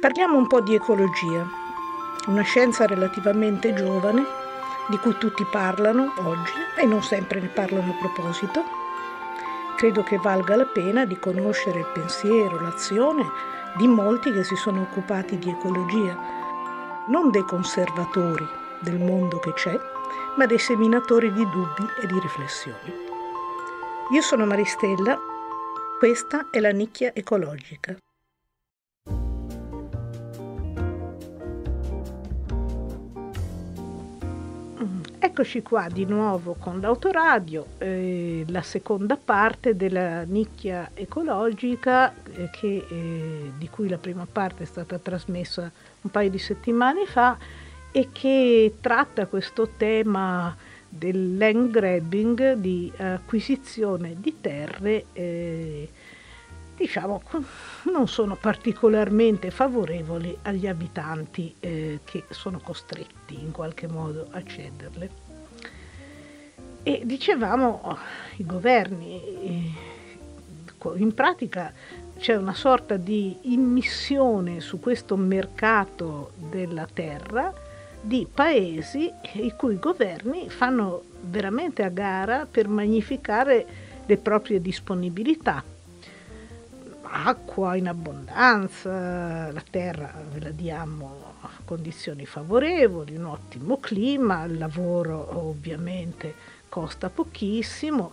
Parliamo un po' di ecologia, una scienza relativamente giovane di cui tutti parlano oggi e non sempre ne parlano a proposito. Credo che valga la pena di conoscere il pensiero, l'azione di molti che si sono occupati di ecologia, non dei conservatori del mondo che c'è, ma dei seminatori di dubbi e di riflessioni. Io sono Maristella, questa è la nicchia ecologica. Eccoci qua di nuovo con l'autoradio, eh, la seconda parte della nicchia ecologica eh, che, eh, di cui la prima parte è stata trasmessa un paio di settimane fa e che tratta questo tema del land grabbing, di acquisizione di terre eh, diciamo, non sono particolarmente favorevoli agli abitanti eh, che sono costretti in qualche modo a cederle. E dicevamo, i governi, eh, in pratica c'è una sorta di immissione su questo mercato della terra di paesi i cui governi fanno veramente a gara per magnificare le proprie disponibilità. Acqua in abbondanza, la terra ve la diamo a condizioni favorevoli, un ottimo clima, il lavoro ovviamente costa pochissimo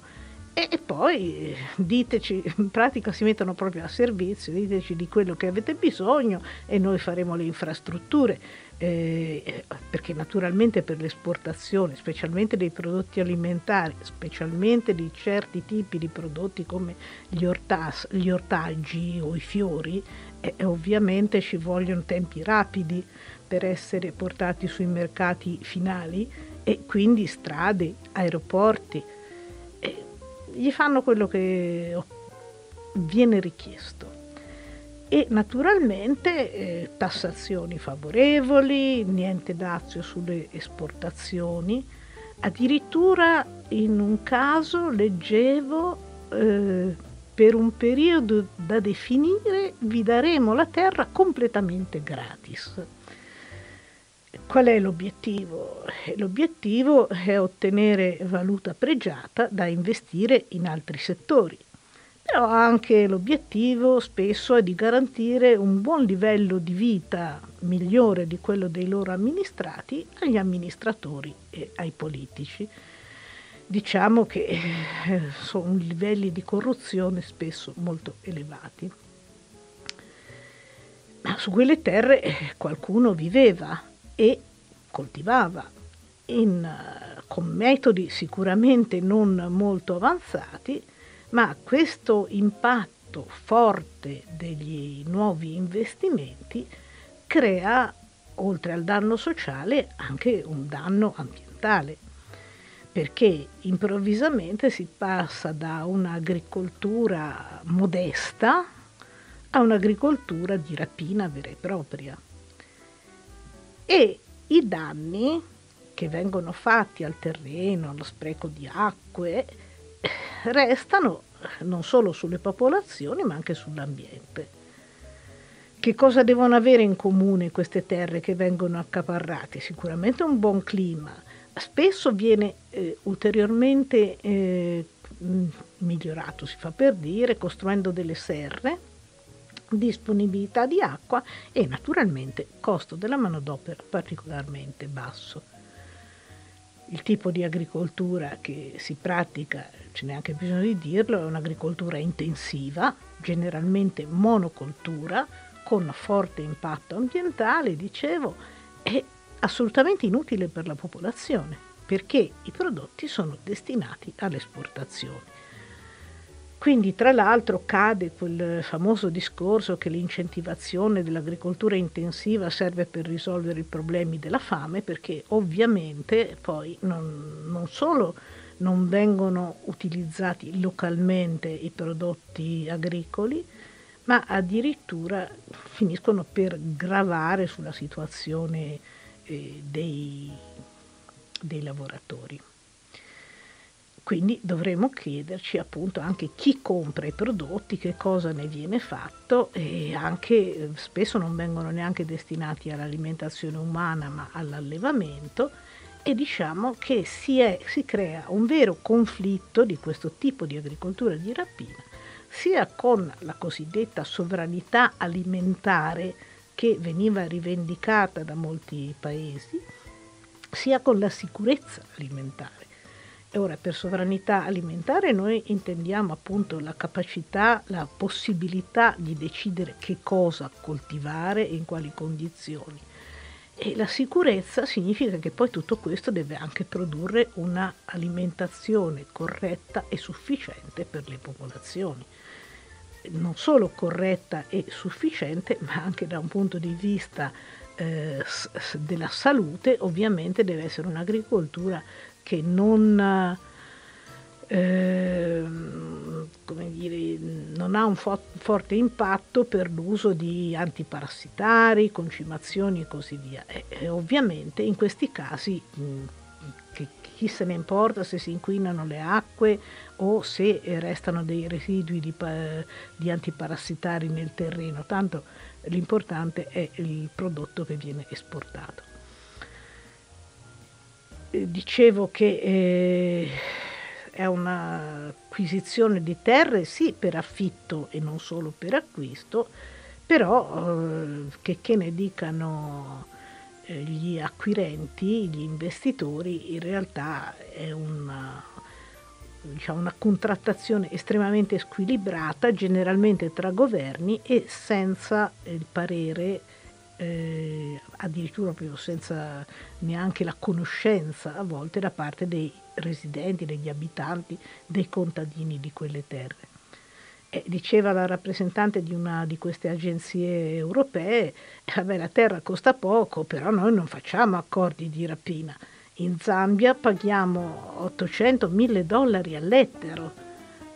e poi diteci, in pratica si mettono proprio a servizio, diteci di quello che avete bisogno e noi faremo le infrastrutture eh, perché naturalmente per l'esportazione, specialmente dei prodotti alimentari, specialmente di certi tipi di prodotti come gli, ortas, gli ortaggi o i fiori, eh, ovviamente ci vogliono tempi rapidi per essere portati sui mercati finali e quindi strade, aeroporti, gli fanno quello che viene richiesto e naturalmente eh, tassazioni favorevoli, niente dazio sulle esportazioni. Addirittura in un caso leggevo eh, per un periodo da definire vi daremo la terra completamente gratis. Qual è l'obiettivo? L'obiettivo è ottenere valuta pregiata da investire in altri settori però anche l'obiettivo spesso è di garantire un buon livello di vita migliore di quello dei loro amministrati agli amministratori e ai politici. Diciamo che eh, sono livelli di corruzione spesso molto elevati. Ma su quelle terre eh, qualcuno viveva e coltivava in, con metodi sicuramente non molto avanzati, ma questo impatto forte degli nuovi investimenti crea, oltre al danno sociale, anche un danno ambientale, perché improvvisamente si passa da un'agricoltura modesta a un'agricoltura di rapina vera e propria. E i danni che vengono fatti al terreno, allo spreco di acque, restano non solo sulle popolazioni ma anche sull'ambiente. Che cosa devono avere in comune queste terre che vengono accaparrate? Sicuramente un buon clima, spesso viene eh, ulteriormente eh, migliorato, si fa per dire, costruendo delle serre, disponibilità di acqua e naturalmente costo della manodopera particolarmente basso il tipo di agricoltura che si pratica, ce n'è anche bisogno di dirlo, è un'agricoltura intensiva, generalmente monocoltura, con forte impatto ambientale, dicevo, è assolutamente inutile per la popolazione, perché i prodotti sono destinati all'esportazione. Quindi tra l'altro cade quel famoso discorso che l'incentivazione dell'agricoltura intensiva serve per risolvere i problemi della fame perché ovviamente poi non, non solo non vengono utilizzati localmente i prodotti agricoli, ma addirittura finiscono per gravare sulla situazione eh, dei, dei lavoratori. Quindi dovremo chiederci appunto anche chi compra i prodotti, che cosa ne viene fatto e anche spesso non vengono neanche destinati all'alimentazione umana ma all'allevamento e diciamo che si, è, si crea un vero conflitto di questo tipo di agricoltura di rapina sia con la cosiddetta sovranità alimentare che veniva rivendicata da molti paesi, sia con la sicurezza alimentare. Ora, per sovranità alimentare noi intendiamo appunto la capacità, la possibilità di decidere che cosa coltivare e in quali condizioni. E la sicurezza significa che poi tutto questo deve anche produrre una alimentazione corretta e sufficiente per le popolazioni. Non solo corretta e sufficiente, ma anche da un punto di vista eh, della salute, ovviamente deve essere un'agricoltura che non, eh, dire, non ha un fo- forte impatto per l'uso di antiparassitari, concimazioni e così via. E, e ovviamente in questi casi mh, che chi se ne importa se si inquinano le acque o se restano dei residui di, di antiparassitari nel terreno, tanto l'importante è il prodotto che viene esportato. Dicevo che eh, è un'acquisizione di terre sì per affitto e non solo per acquisto, però eh, che, che, ne dicano eh, gli acquirenti, gli investitori, in realtà è una, diciamo, una contrattazione estremamente squilibrata, generalmente tra governi e senza il parere eh, addirittura proprio senza neanche la conoscenza a volte da parte dei residenti, degli abitanti, dei contadini di quelle terre. E diceva la rappresentante di una di queste agenzie europee, vabbè, la terra costa poco, però noi non facciamo accordi di rapina. In Zambia paghiamo 800-1000 dollari all'ettaro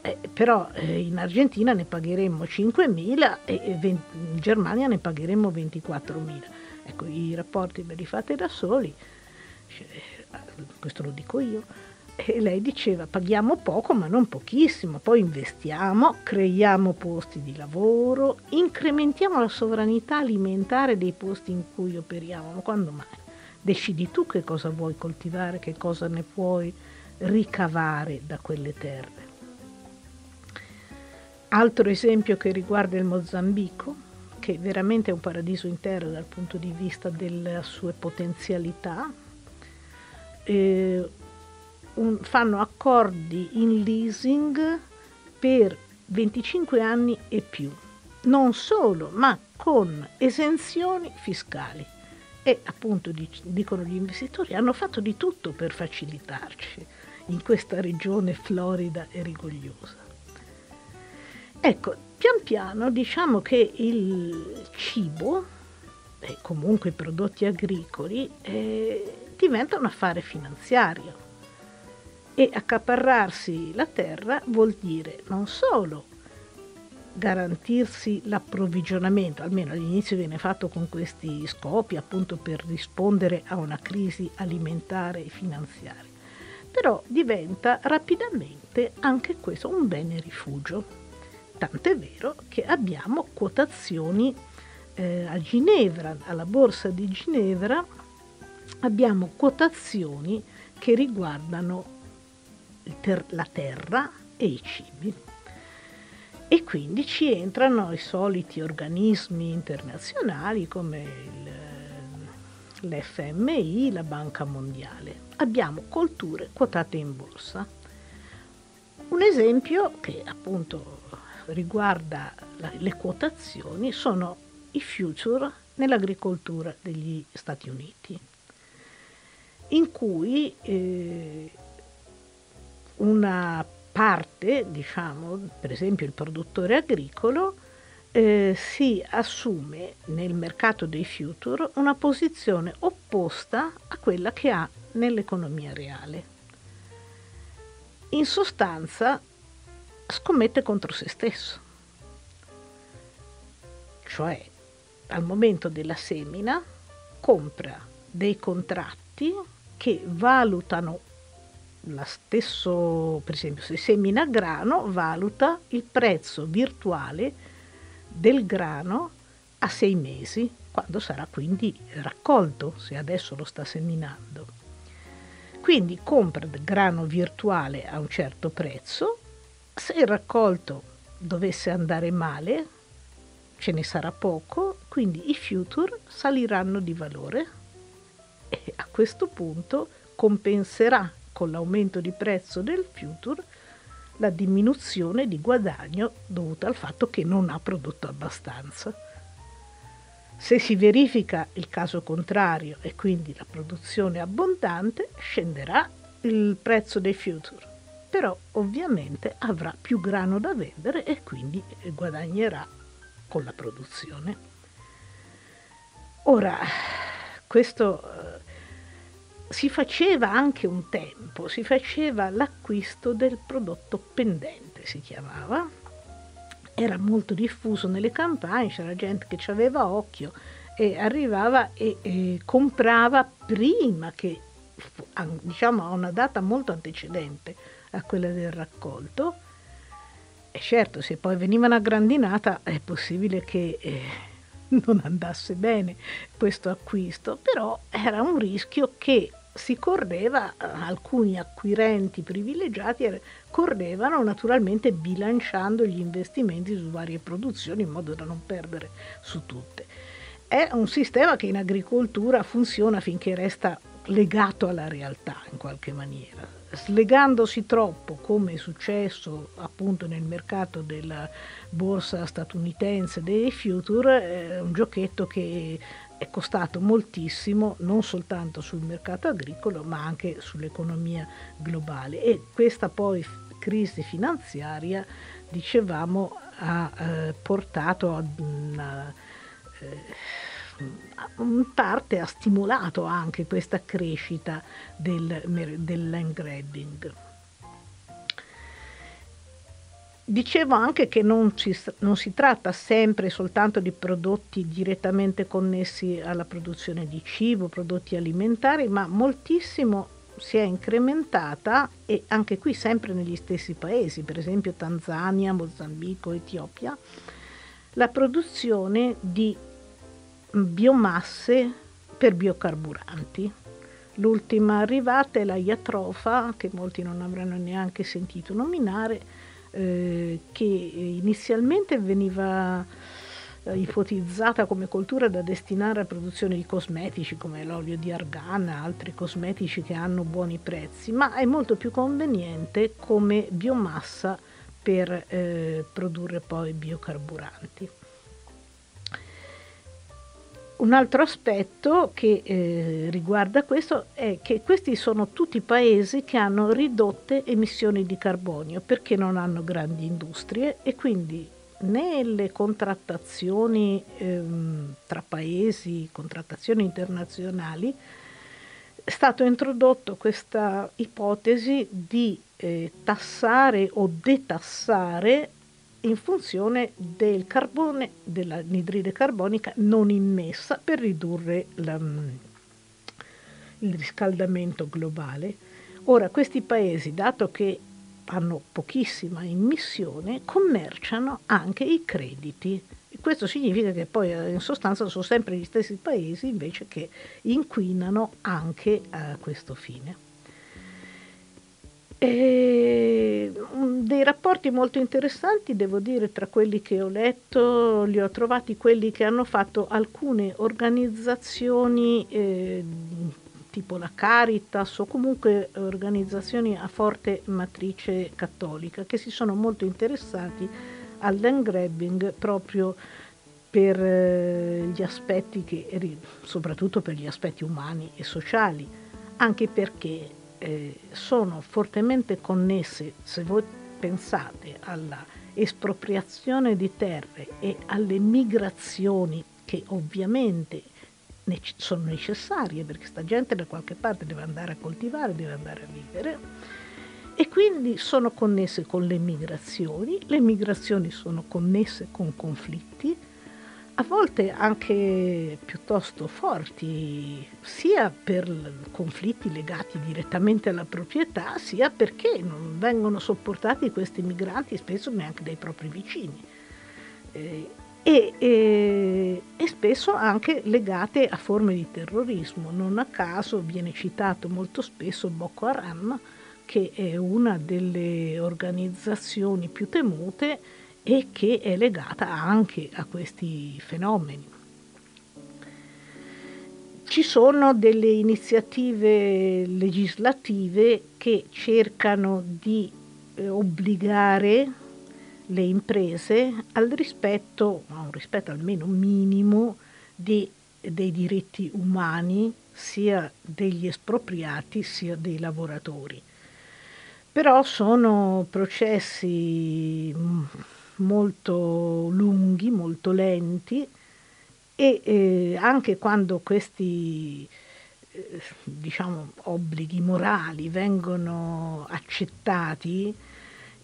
eh, però eh, in Argentina ne pagheremmo 5.000 e 20, in Germania ne pagheremmo 24.000. Ecco, i rapporti ve li fate da soli, questo lo dico io. E lei diceva paghiamo poco ma non pochissimo, poi investiamo, creiamo posti di lavoro, incrementiamo la sovranità alimentare dei posti in cui operiamo, ma quando mai? Decidi tu che cosa vuoi coltivare, che cosa ne puoi ricavare da quelle terre. Altro esempio che riguarda il Mozambico, che veramente è un paradiso intero dal punto di vista delle sue potenzialità, eh, un, fanno accordi in leasing per 25 anni e più. Non solo, ma con esenzioni fiscali. E appunto dicono gli investitori, hanno fatto di tutto per facilitarci in questa regione florida e rigogliosa. Ecco, pian piano diciamo che il cibo e comunque i prodotti agricoli eh, diventa un affare finanziario. E accaparrarsi la terra vuol dire non solo garantirsi l'approvvigionamento, almeno all'inizio viene fatto con questi scopi appunto per rispondere a una crisi alimentare e finanziaria, però diventa rapidamente anche questo un bene rifugio Tant'è vero che abbiamo quotazioni eh, a Ginevra, alla borsa di Ginevra, abbiamo quotazioni che riguardano ter- la terra e i cibi. E quindi ci entrano i soliti organismi internazionali come il, l'FMI, la Banca Mondiale. Abbiamo colture quotate in borsa. Un esempio che appunto riguarda la, le quotazioni sono i future nell'agricoltura degli Stati Uniti, in cui eh, una parte, diciamo, per esempio il produttore agricolo, eh, si assume nel mercato dei future una posizione opposta a quella che ha nell'economia reale. In sostanza scommette contro se stesso. Cioè, al momento della semina, compra dei contratti che valutano la stesso, per esempio, se semina grano, valuta il prezzo virtuale del grano a sei mesi, quando sarà quindi raccolto, se adesso lo sta seminando. Quindi compra grano virtuale a un certo prezzo, se il raccolto dovesse andare male, ce ne sarà poco, quindi i future saliranno di valore e a questo punto compenserà con l'aumento di prezzo del future la diminuzione di guadagno dovuta al fatto che non ha prodotto abbastanza. Se si verifica il caso contrario e quindi la produzione è abbondante, scenderà il prezzo dei future, però ovviamente avrà più grano da vendere e quindi guadagnerà con la produzione. Ora, questo eh, si faceva anche un tempo, si faceva l'acquisto del prodotto pendente, si chiamava, era molto diffuso nelle campagne, c'era gente che ci aveva occhio e arrivava e, e comprava prima che, diciamo, a una data molto antecedente a quella del raccolto, e certo, se poi venivano a grandinata è possibile che eh, non andasse bene questo acquisto, però era un rischio che si correva, alcuni acquirenti privilegiati correvano naturalmente bilanciando gli investimenti su varie produzioni in modo da non perdere su tutte. È un sistema che in agricoltura funziona finché resta legato alla realtà in qualche maniera. Slegandosi troppo, come è successo appunto nel mercato della borsa statunitense dei future, è un giochetto che è costato moltissimo non soltanto sul mercato agricolo ma anche sull'economia globale. E questa poi crisi finanziaria dicevamo ha eh, portato ad una eh, in parte ha stimolato anche questa crescita del, del land grabbing. Dicevo anche che non si, non si tratta sempre soltanto di prodotti direttamente connessi alla produzione di cibo, prodotti alimentari, ma moltissimo si è incrementata e anche qui sempre negli stessi paesi, per esempio Tanzania, Mozambico, Etiopia, la produzione di biomasse per biocarburanti. L'ultima arrivata è la iatrofa, che molti non avranno neanche sentito nominare, eh, che inizialmente veniva eh, ipotizzata come coltura da destinare alla produzione di cosmetici come l'olio di argana, altri cosmetici che hanno buoni prezzi, ma è molto più conveniente come biomassa per eh, produrre poi biocarburanti. Un altro aspetto che eh, riguarda questo è che questi sono tutti paesi che hanno ridotte emissioni di carbonio perché non hanno grandi industrie e quindi nelle contrattazioni ehm, tra paesi, contrattazioni internazionali, è stata introdotta questa ipotesi di eh, tassare o detassare in funzione del carbone, dell'anidride carbonica non immessa per ridurre la, mm, il riscaldamento globale. Ora, questi paesi, dato che hanno pochissima emissione, commerciano anche i crediti. Questo significa che poi eh, in sostanza sono sempre gli stessi paesi invece che inquinano anche a questo fine. E dei rapporti molto interessanti, devo dire, tra quelli che ho letto, li ho trovati quelli che hanno fatto alcune organizzazioni eh, tipo la Caritas o comunque organizzazioni a forte matrice cattolica che si sono molto interessati al land grabbing proprio per eh, gli aspetti che, soprattutto per gli aspetti umani e sociali, anche perché eh, sono fortemente connesse, se voi pensate alla espropriazione di terre e alle migrazioni che ovviamente sono necessarie perché sta gente da qualche parte deve andare a coltivare, deve andare a vivere e quindi sono connesse con le migrazioni, le migrazioni sono connesse con conflitti, a volte anche piuttosto forti, sia per conflitti legati direttamente alla proprietà, sia perché non vengono sopportati questi migranti spesso neanche dai propri vicini. Eh, e, e, e, spesso anche legate a forme di terrorismo. Non a caso viene citato molto spesso Boko Haram, che è una delle organizzazioni più temute e che è legata anche a questi fenomeni. Ci sono delle iniziative legislative che cercano di eh, obbligare le imprese al rispetto, a un rispetto almeno minimo, di, dei diritti umani sia degli espropriati sia dei lavoratori. Però sono processi mm, molto lunghi, molto lenti e eh, anche quando questi eh, diciamo, obblighi morali vengono accettati,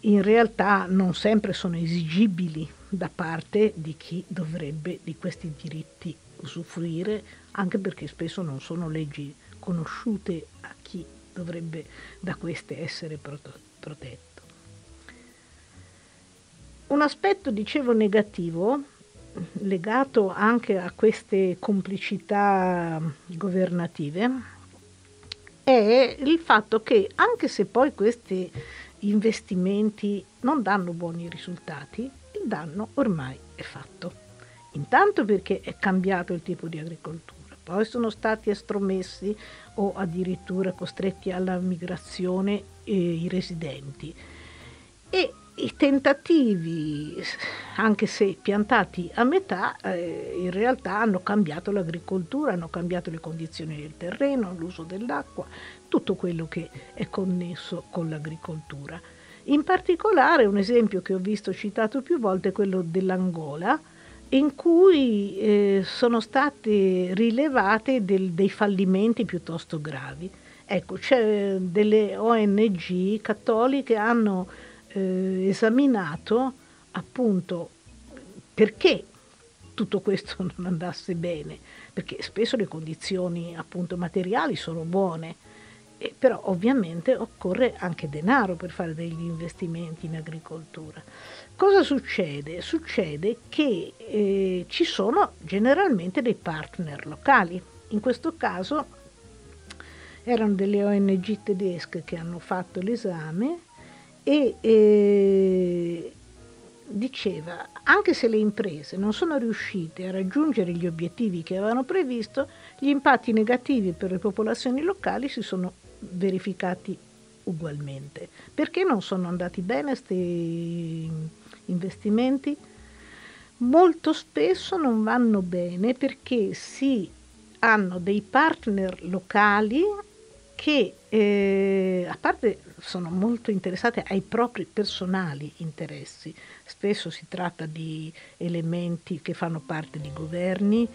in realtà non sempre sono esigibili da parte di chi dovrebbe di questi diritti usufruire, anche perché spesso non sono leggi conosciute a chi dovrebbe da queste essere protetto. Un aspetto, dicevo, negativo, legato anche a queste complicità governative, è il fatto che anche se poi questi investimenti non danno buoni risultati, il danno ormai è fatto. Intanto perché è cambiato il tipo di agricoltura, poi sono stati estromessi o addirittura costretti alla migrazione eh, i residenti e i tentativi, anche se piantati a metà, eh, in realtà hanno cambiato l'agricoltura, hanno cambiato le condizioni del terreno, l'uso dell'acqua, tutto quello che è connesso con l'agricoltura. In particolare un esempio che ho visto citato più volte è quello dell'Angola, in cui eh, sono state rilevate del, dei fallimenti piuttosto gravi. Ecco, c'è delle ONG cattoliche hanno eh, esaminato appunto perché tutto questo non andasse bene, perché spesso le condizioni appunto materiali sono buone, eh, però ovviamente occorre anche denaro per fare degli investimenti in agricoltura. Cosa succede? Succede che eh, ci sono generalmente dei partner locali. In questo caso erano delle ONG tedesche che hanno fatto l'esame e eh, diceva anche se le imprese non sono riuscite a raggiungere gli obiettivi che avevano previsto, gli impatti negativi per le popolazioni locali si sono verificati ugualmente. Perché non sono andati bene questi investimenti? Molto spesso non vanno bene perché si hanno dei partner locali che eh, a parte sono molto interessate ai propri personali interessi, spesso si tratta di elementi che fanno parte di governi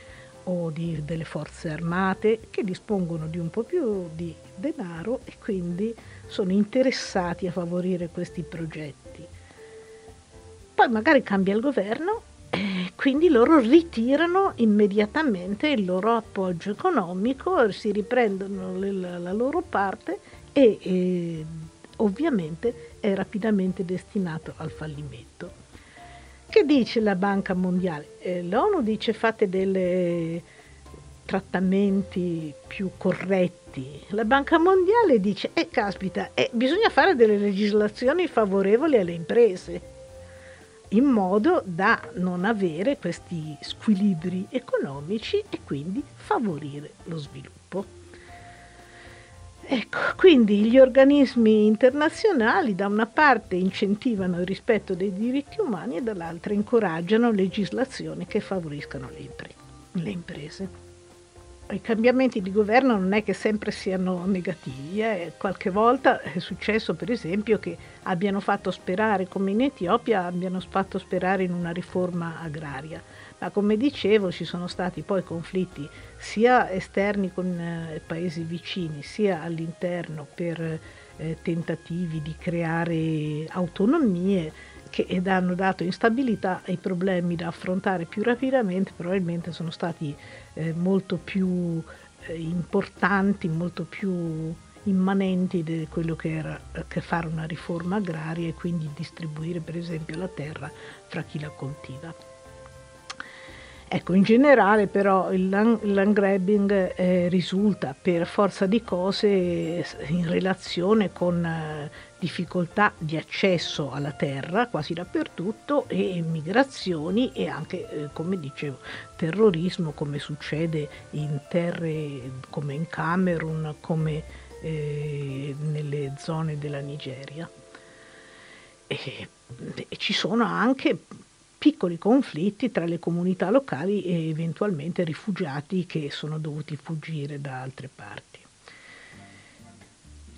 o di, delle forze armate che dispongono di un po' più di denaro e quindi sono interessati a favorire questi progetti. Poi magari cambia il governo quindi loro ritirano immediatamente il loro appoggio economico, si riprendono la, la loro parte e, e ovviamente è rapidamente destinato al fallimento. Che dice la Banca Mondiale? Eh, L'ONU dice fate dei trattamenti più corretti. La Banca Mondiale dice, eh caspita, eh, bisogna fare delle legislazioni favorevoli alle imprese, in modo da non avere questi squilibri economici e quindi favorire lo sviluppo. Ecco, quindi gli organismi internazionali da una parte incentivano il rispetto dei diritti umani e dall'altra incoraggiano legislazioni che favoriscano le, impre- le imprese. I cambiamenti di governo non è che sempre siano negativi, eh. qualche volta è successo per esempio che abbiano fatto sperare, come in Etiopia, abbiano fatto sperare in una riforma agraria ma come dicevo ci sono stati poi conflitti sia esterni con eh, paesi vicini, sia all'interno per eh, tentativi di creare autonomie che hanno dato instabilità e problemi da affrontare più rapidamente probabilmente sono stati eh, molto più eh, importanti, molto più immanenti di quello che era che fare una riforma agraria e quindi distribuire per esempio la terra fra chi la coltiva. Ecco, in generale però il land, land grabbing eh, risulta per forza di cose in relazione con eh, difficoltà di accesso alla terra quasi dappertutto e migrazioni e anche, eh, come dicevo, terrorismo come succede in terre come in Camerun, come eh, nelle zone della Nigeria. E, e ci sono anche piccoli conflitti tra le comunità locali e eventualmente rifugiati che sono dovuti fuggire da altre parti.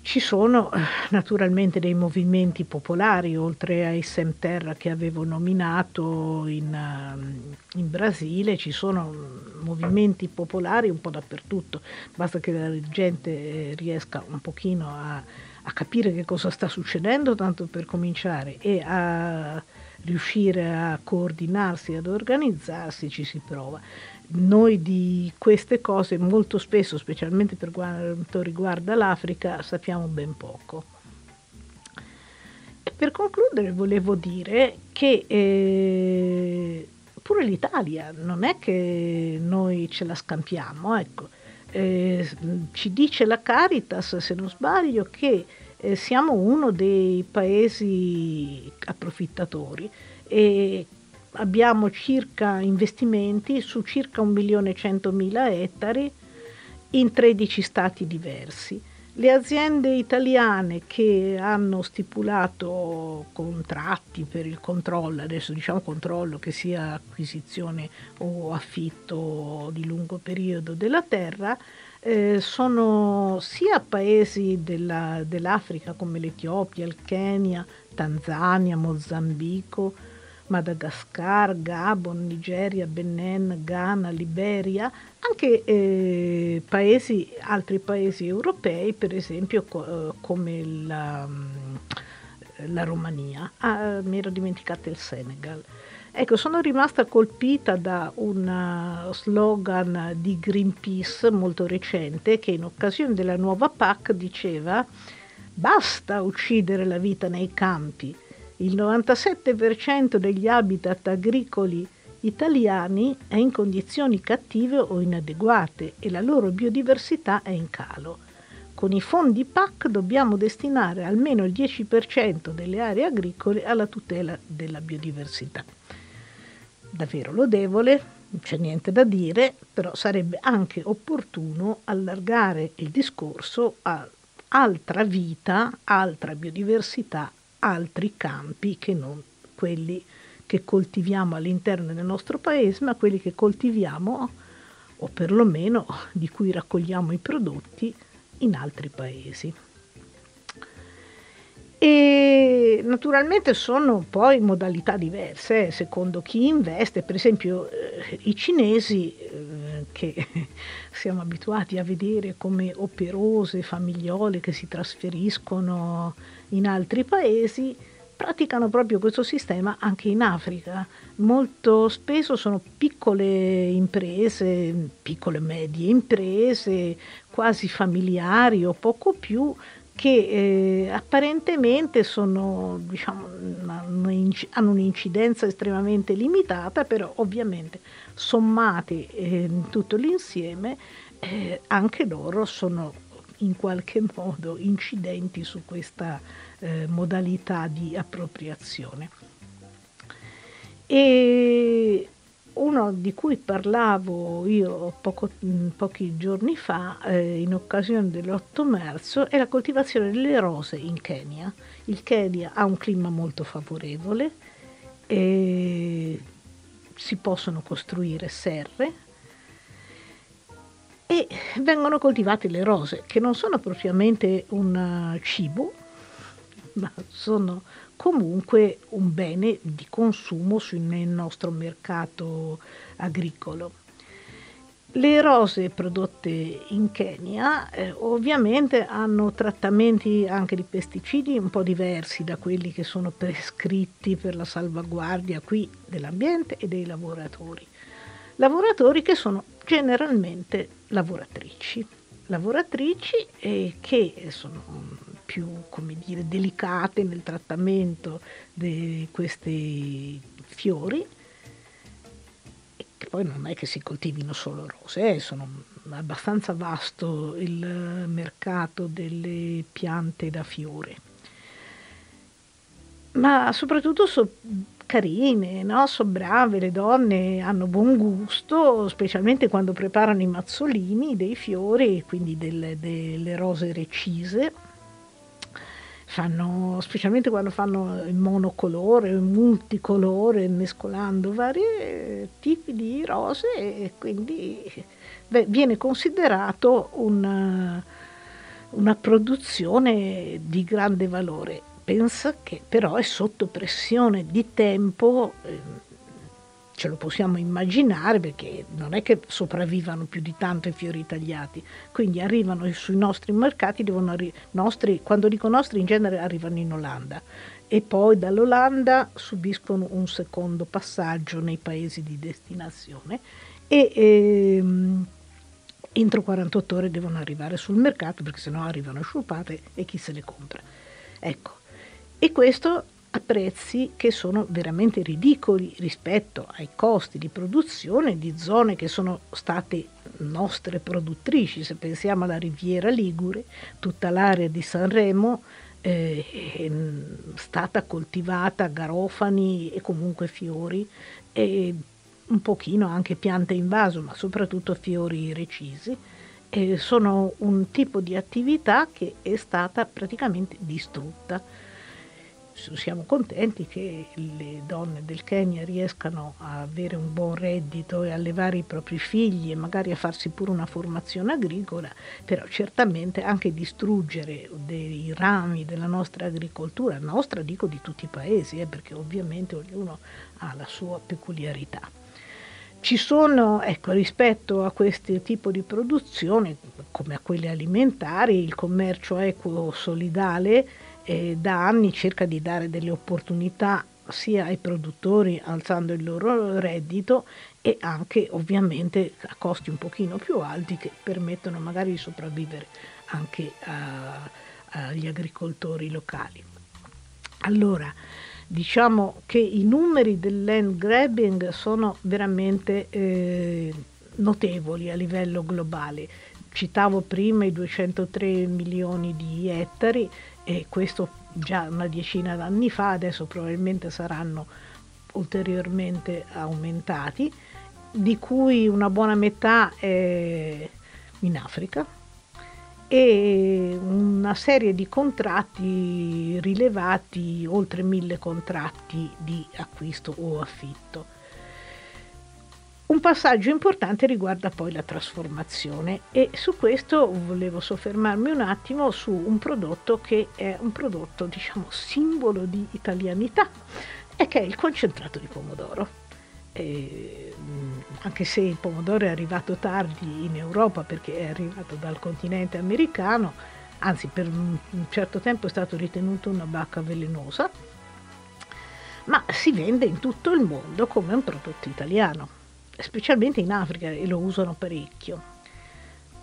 Ci sono eh, naturalmente dei movimenti popolari, oltre ai Semterra che avevo nominato in, uh, in, Brasile, ci sono movimenti popolari un po' dappertutto, basta che la gente eh, riesca un pochino a, a capire che cosa sta succedendo, tanto per cominciare, e a riuscire a coordinarsi, ad organizzarsi, ci si prova. Noi di queste cose molto spesso, specialmente per quanto riguarda l'Africa, sappiamo ben poco. E per concludere volevo dire che eh, pure l'Italia non è che noi ce la scampiamo, ecco. eh, ci dice la Caritas, se non sbaglio, che eh, siamo uno dei paesi approfittatori e abbiamo circa investimenti su circa 1 milione e 100 mila ettari in 13 stati diversi. Le aziende italiane che hanno stipulato contratti per il controllo, adesso diciamo controllo che sia acquisizione o affitto di lungo periodo della terra, eh, sono sia paesi della, dell'Africa come l'Etiopia, il Kenya, Tanzania, Mozambico, Madagascar, Gabon, Nigeria, Benin, Ghana, Liberia, anche eh, paesi, altri paesi europei, per esempio co- eh, come la, la Romania. Ah, mi ero dimenticata il Senegal. Ecco, sono rimasta colpita da un uh, slogan di Greenpeace molto recente che in occasione della nuova PAC diceva basta uccidere la vita nei campi. Il 97% degli habitat agricoli italiani è in condizioni cattive o inadeguate e la loro biodiversità è in calo. Con i fondi PAC dobbiamo destinare almeno il 10% delle aree agricole alla tutela della biodiversità davvero lodevole, non c'è niente da dire, però sarebbe anche opportuno allargare il discorso a altra vita, altra biodiversità, altri campi che non quelli che coltiviamo all'interno del nostro paese, ma quelli che coltiviamo o perlomeno di cui raccogliamo i prodotti in altri paesi. E naturalmente sono poi modalità diverse, eh, secondo chi investe, per esempio eh, i cinesi eh, che siamo abituati a vedere come operose famigliole che si trasferiscono in altri paesi, praticano proprio questo sistema anche in Africa. Molto spesso sono piccole imprese, piccole medie imprese, quasi familiari o poco più, che eh, apparentemente sono, diciamo, hanno un'incidenza estremamente limitata, però ovviamente sommate eh, tutto l'insieme, eh, anche loro sono in qualche modo incidenti su questa eh, modalità di appropriazione. E uno di cui parlavo io poco, pochi giorni fa, eh, in occasione dell'8 marzo, è la coltivazione delle rose in Kenya. Il Kenya ha un clima molto favorevole, si possono costruire serre e vengono coltivate le rose, che non sono propriamente un cibo, ma sono comunque un bene di consumo nel nostro mercato agricolo. Le rose prodotte in Kenya eh, ovviamente hanno trattamenti anche di pesticidi un po' diversi da quelli che sono prescritti per la salvaguardia qui dell'ambiente e dei lavoratori. Lavoratori che sono generalmente lavoratrici, lavoratrici eh, che sono più dire, delicate nel trattamento di questi fiori che poi non è che si coltivino solo rose, eh, sono abbastanza vasto il mercato delle piante da fiore. Ma soprattutto sono carine, no? sono brave, le donne hanno buon gusto, specialmente quando preparano i mazzolini dei fiori, quindi delle, delle rose recise fanno, specialmente quando fanno il monocolore, il multicolore, mescolando vari tipi di rose e quindi beh, viene considerato una, una produzione di grande valore. Pensa che però è sotto pressione di tempo. Ce lo possiamo immaginare perché non è che sopravvivano più di tanto i fiori tagliati, quindi arrivano sui nostri mercati, arri- nostri, quando dico nostri in genere arrivano in Olanda. E poi dall'Olanda subiscono un secondo passaggio nei paesi di destinazione e ehm, entro 48 ore devono arrivare sul mercato perché sennò arrivano sciupate e chi se le compra. Ecco, e questo a prezzi che sono veramente ridicoli rispetto ai costi di produzione di zone che sono state nostre produttrici. Se pensiamo alla Riviera Ligure, tutta l'area di Sanremo eh, è stata coltivata garofani e comunque fiori e un pochino anche piante in vaso, ma soprattutto fiori recisi. Eh, sono un tipo di attività che è stata praticamente distrutta siamo contenti che le donne del Kenya riescano a avere un buon reddito e allevare i propri figli e magari a farsi pure una formazione agricola, però certamente anche distruggere dei rami della nostra agricoltura, nostra dico di tutti i paesi, eh, perché ovviamente ognuno ha la sua peculiarità. Ci sono, ecco, rispetto a questo tipo di produzione, come a quelle alimentari, il commercio equo solidale eh, da anni cerca di dare delle opportunità sia ai produttori alzando il loro reddito e anche ovviamente a costi un pochino più alti che permettono magari di sopravvivere anche a, agli agricoltori locali. Allora, diciamo che i numeri del land grabbing sono veramente eh, notevoli a livello globale. Citavo prima i 203 milioni di ettari, e questo già una decina d'anni fa, adesso probabilmente saranno ulteriormente aumentati, di cui una buona metà è in Africa e una serie di contratti rilevati, oltre mille contratti di acquisto o affitto. Un passaggio importante riguarda poi la trasformazione e su questo volevo soffermarmi un attimo su un prodotto che è un prodotto diciamo simbolo di italianità e che è il concentrato di pomodoro. E, anche se il pomodoro è arrivato tardi in Europa perché è arrivato dal continente americano, anzi per un certo tempo è stato ritenuto una bacca velenosa, ma si vende in tutto il mondo come un prodotto italiano specialmente in Africa e lo usano parecchio.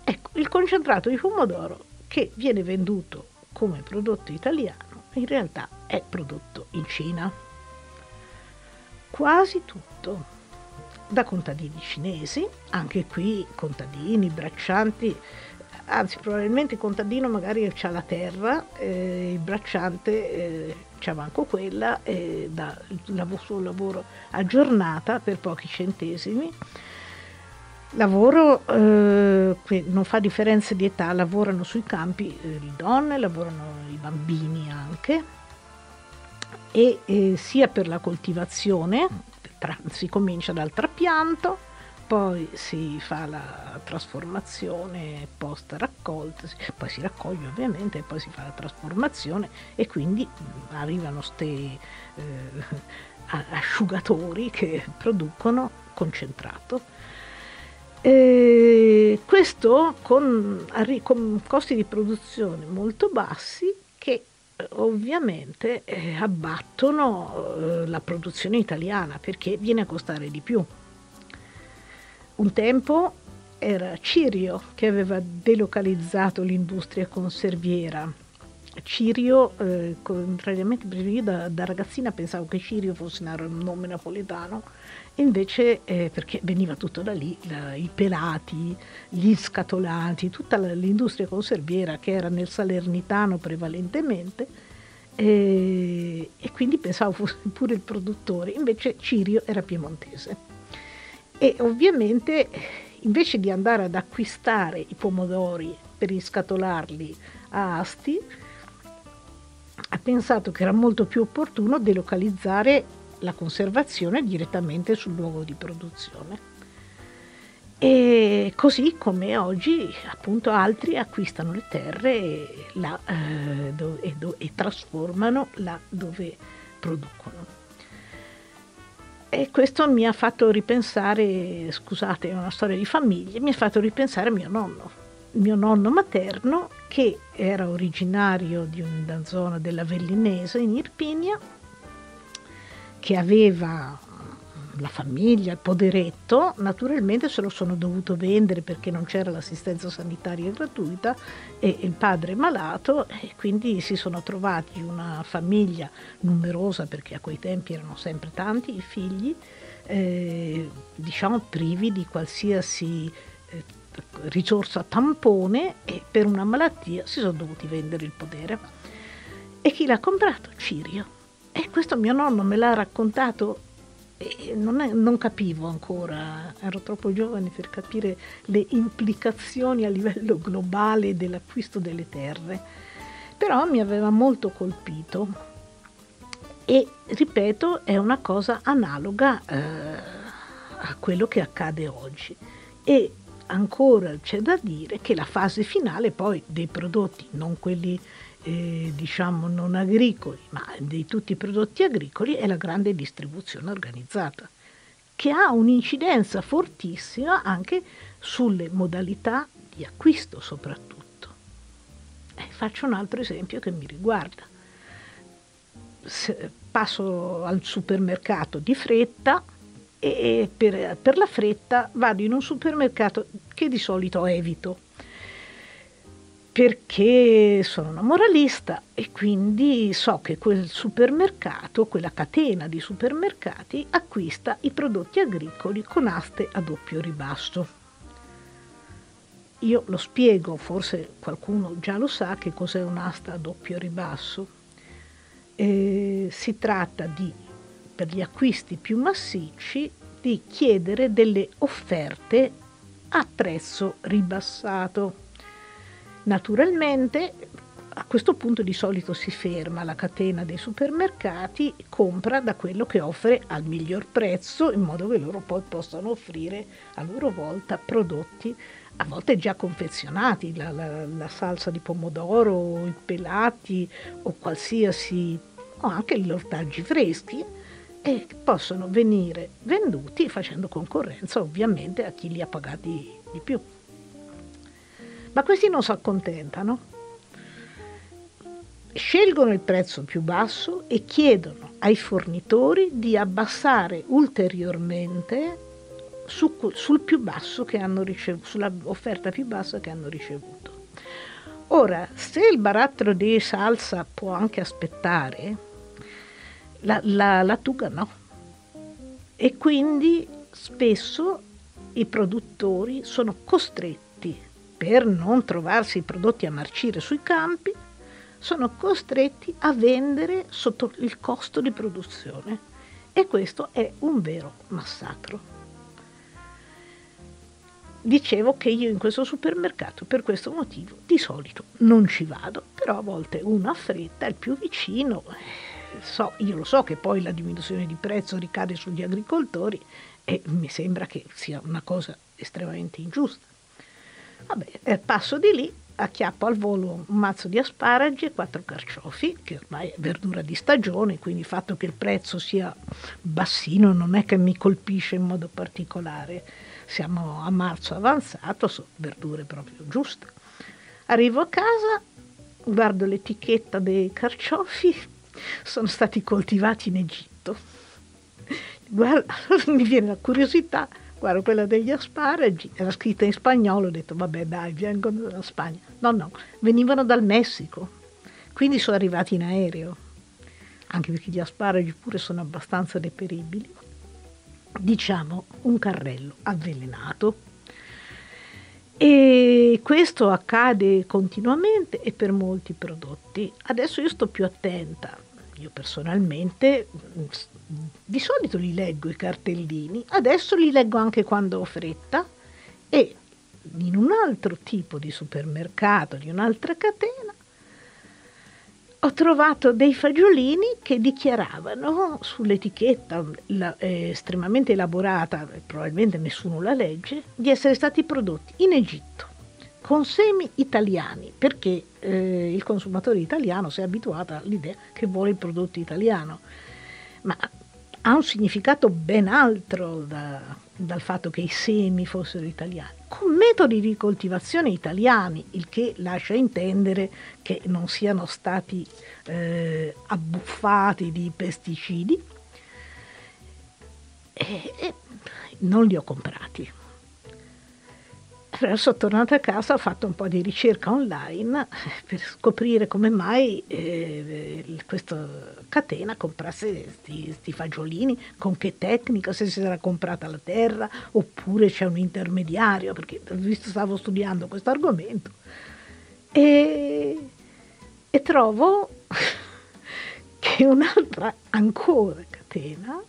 Ecco, il concentrato di pomodoro che viene venduto come prodotto italiano in realtà è prodotto in Cina. Quasi tutto da contadini cinesi, anche qui contadini, braccianti, anzi probabilmente il contadino magari ha la terra, eh, il bracciante eh, c'ha manco quella, eh, dà il suo lavoro a giornata per pochi centesimi. Lavoro eh, non fa differenza di età, lavorano sui campi eh, le donne, lavorano i bambini anche, e eh, sia per la coltivazione, tra, si comincia dal trapianto, poi si fa la trasformazione post raccolta, poi si raccoglie ovviamente e poi si fa la trasformazione e quindi mm, arrivano questi eh, asciugatori che producono concentrato. E questo con, con, costi di produzione molto bassi che eh, ovviamente eh, abbattono eh, la produzione italiana perché viene a costare di più. Un tempo era Cirio che aveva delocalizzato l'industria conserviera Cirio, eh, contrariamente io da, da, ragazzina pensavo che Cirio fosse un nome napoletano, invece eh, perché veniva tutto da lì, la, i pelati, gli scatolati, tutta la, l'industria conserviera che era nel salernitano prevalentemente, eh, e quindi pensavo fosse pure il produttore, invece Cirio era piemontese. E ovviamente invece di andare ad acquistare i pomodori per riscatolarli a Asti, ha pensato che era molto più opportuno delocalizzare la conservazione direttamente sul luogo di produzione. E così come oggi appunto altri acquistano le terre e, là, eh, do, e, do, e trasformano là dove producono. E questo mi ha fatto ripensare, scusate, è una storia di famiglia, mi ha fatto ripensare a mio nonno mio nonno materno che era originario di una zona dell'Avellinese in Irpinia, che aveva la famiglia, il poderetto, naturalmente se lo sono dovuto vendere perché non c'era l'assistenza sanitaria gratuita e il padre è malato e quindi si sono trovati una famiglia numerosa perché a quei tempi erano sempre tanti i figli, eh, diciamo privi di qualsiasi eh, risorsa tampone e per una malattia si sono dovuti vendere il podere. E chi l'ha comprato? Cirio. E questo mio nonno me l'ha raccontato e non, è, non, capivo ancora, ero troppo giovane per capire le implicazioni a livello globale dell'acquisto delle terre, però mi aveva molto colpito. E ripeto è una cosa analoga eh, a quello che accade oggi. E ancora c'è da dire che la fase finale poi dei prodotti, non quelli eh, diciamo non agricoli, ma di tutti i prodotti agricoli, è la grande distribuzione organizzata, che ha un'incidenza fortissima anche sulle modalità di acquisto soprattutto. Eh, faccio un altro esempio che mi riguarda. Se passo al supermercato di fretta, e per, per la fretta vado in un supermercato che di solito evito perché sono una moralista e quindi so che quel supermercato, quella catena di supermercati acquista i prodotti agricoli con aste a doppio ribasso. Io lo spiego, forse qualcuno già lo sa che cos'è un'asta a doppio ribasso. Eh, si tratta di per gli acquisti più massicci di chiedere delle offerte a prezzo ribassato. Naturalmente a questo punto di solito si ferma la catena dei supermercati, compra da quello che offre al miglior prezzo in modo che loro poi possano offrire a loro volta prodotti a volte già confezionati, la, la, la salsa di pomodoro, i pelati o qualsiasi, o anche gli ortaggi freschi e possono venire venduti facendo concorrenza ovviamente a chi li ha pagati di più. Ma questi non si accontentano, scelgono il prezzo più basso e chiedono ai fornitori di abbassare ulteriormente su, sul più basso che hanno ricevuto, sull'offerta più bassa che hanno ricevuto. Ora, se il barattolo di salsa può anche aspettare, la, la, la tuga no. E quindi spesso i produttori sono costretti, per non trovarsi i prodotti a marcire sui campi, sono costretti a vendere sotto il costo di produzione. E questo è un vero massacro. Dicevo che io in questo supermercato per questo motivo di solito non ci vado, però a volte uno ha fretta, il più vicino, so, io lo so che poi la diminuzione di prezzo ricade sugli agricoltori e mi sembra che sia una cosa estremamente ingiusta. Vabbè, al passo di lì acchiappo al volo un mazzo di asparagi e quattro carciofi, che ormai è verdura di stagione, quindi il fatto che il prezzo sia bassino non è che mi colpisce in modo particolare. Siamo a marzo avanzato, sono verdure proprio giuste. Arrivo a casa, guardo l'etichetta dei carciofi, sono stati coltivati in Egitto. Guarda, mi viene la curiosità, guardo quella degli asparagi, era scritta in spagnolo, ho detto vabbè dai, vengono dalla Spagna. No, no, venivano dal Messico, quindi sono arrivati in aereo, anche perché gli asparagi pure sono abbastanza deperibili. Diciamo un carrello avvelenato. E questo accade continuamente e per molti prodotti. Adesso io sto più attenta, io personalmente di solito li leggo i cartellini, adesso li leggo anche quando ho fretta e in un altro tipo di supermercato, di un'altra catena, ho trovato dei fagiolini che dichiaravano sull'etichetta la, eh, estremamente elaborata, probabilmente nessuno la legge, di essere stati prodotti in Egitto con semi italiani, perché eh, il consumatore italiano si è abituato all'idea che vuole il prodotto italiano, ma ha un significato ben altro da, dal fatto che i semi fossero italiani, con metodi di coltivazione italiani, il che lascia intendere che non siano stati eh, abbuffati di pesticidi, e, e non li ho comprati sono tornata a casa, ho fatto un po' di ricerca online per scoprire come mai eh, questa catena comprasse questi fagiolini, con che tecnica, se si era comprata la terra oppure c'è un intermediario, perché visto stavo studiando questo argomento e, e trovo che un'altra ancora catena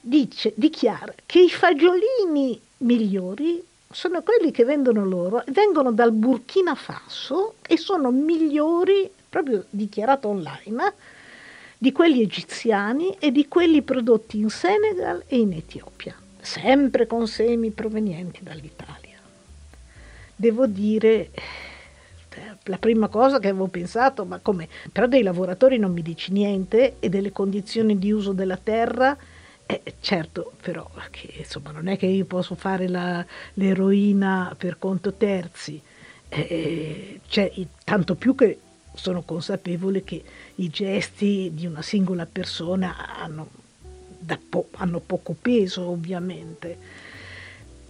dice, dichiara che i fagiolini migliori sono quelli che vendono loro, vengono dal Burkina Faso e sono migliori, proprio dichiarato online, di quelli egiziani e di quelli prodotti in Senegal e in Etiopia, sempre con semi provenienti dall'Italia. Devo dire, la prima cosa che avevo pensato, ma come? Però dei lavoratori non mi dici niente e delle condizioni di uso della terra eh, certo, però che, insomma, non è che io posso fare la, l'eroina per conto terzi, eh, cioè, tanto più che sono consapevole che i gesti di una singola persona hanno, po- hanno poco peso, ovviamente.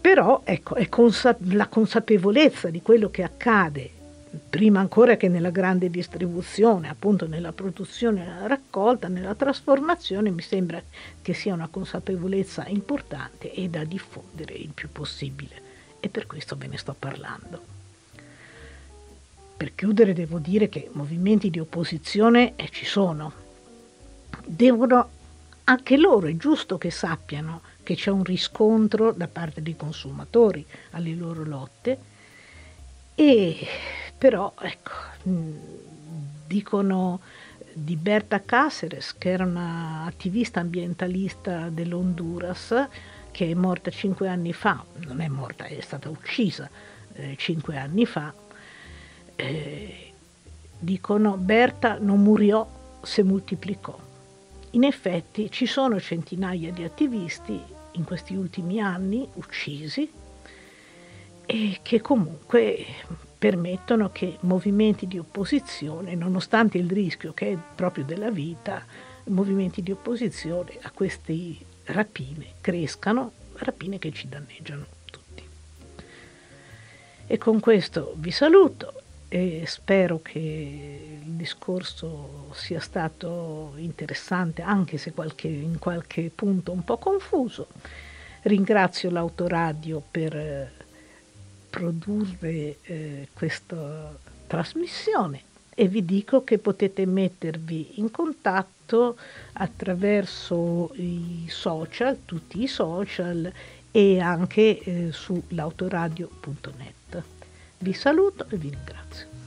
Però ecco, consa- la consapevolezza di quello che accade prima ancora che nella grande distribuzione, appunto nella produzione, nella raccolta, nella trasformazione, mi sembra che sia una consapevolezza importante e da diffondere il più possibile. E per questo ve ne sto parlando. Per chiudere devo dire che movimenti di opposizione eh, ci sono. Devono, anche loro è giusto che sappiano che c'è un riscontro da parte dei consumatori alle loro lotte e però, ecco, mm, dicono di Berta Cáceres, che era un'attivista ambientalista dell'Honduras, che è morta cinque anni fa, non è morta, è stata uccisa eh, cinque anni fa, eh, dicono Berta non muriò, se moltiplicò. In effetti ci sono centinaia di attivisti in questi ultimi anni uccisi e che comunque permettono che movimenti di opposizione, nonostante il rischio che è proprio della vita, movimenti di opposizione a queste rapine crescano, rapine che ci danneggiano tutti. E con questo vi saluto e spero che il discorso sia stato interessante, anche se qualche, in qualche punto un po' confuso. Ringrazio l'autoradio per produrre eh, questa trasmissione e vi dico che potete mettervi in contatto attraverso i social, tutti i social e anche eh, su l'autoradio.net. Vi saluto e vi ringrazio.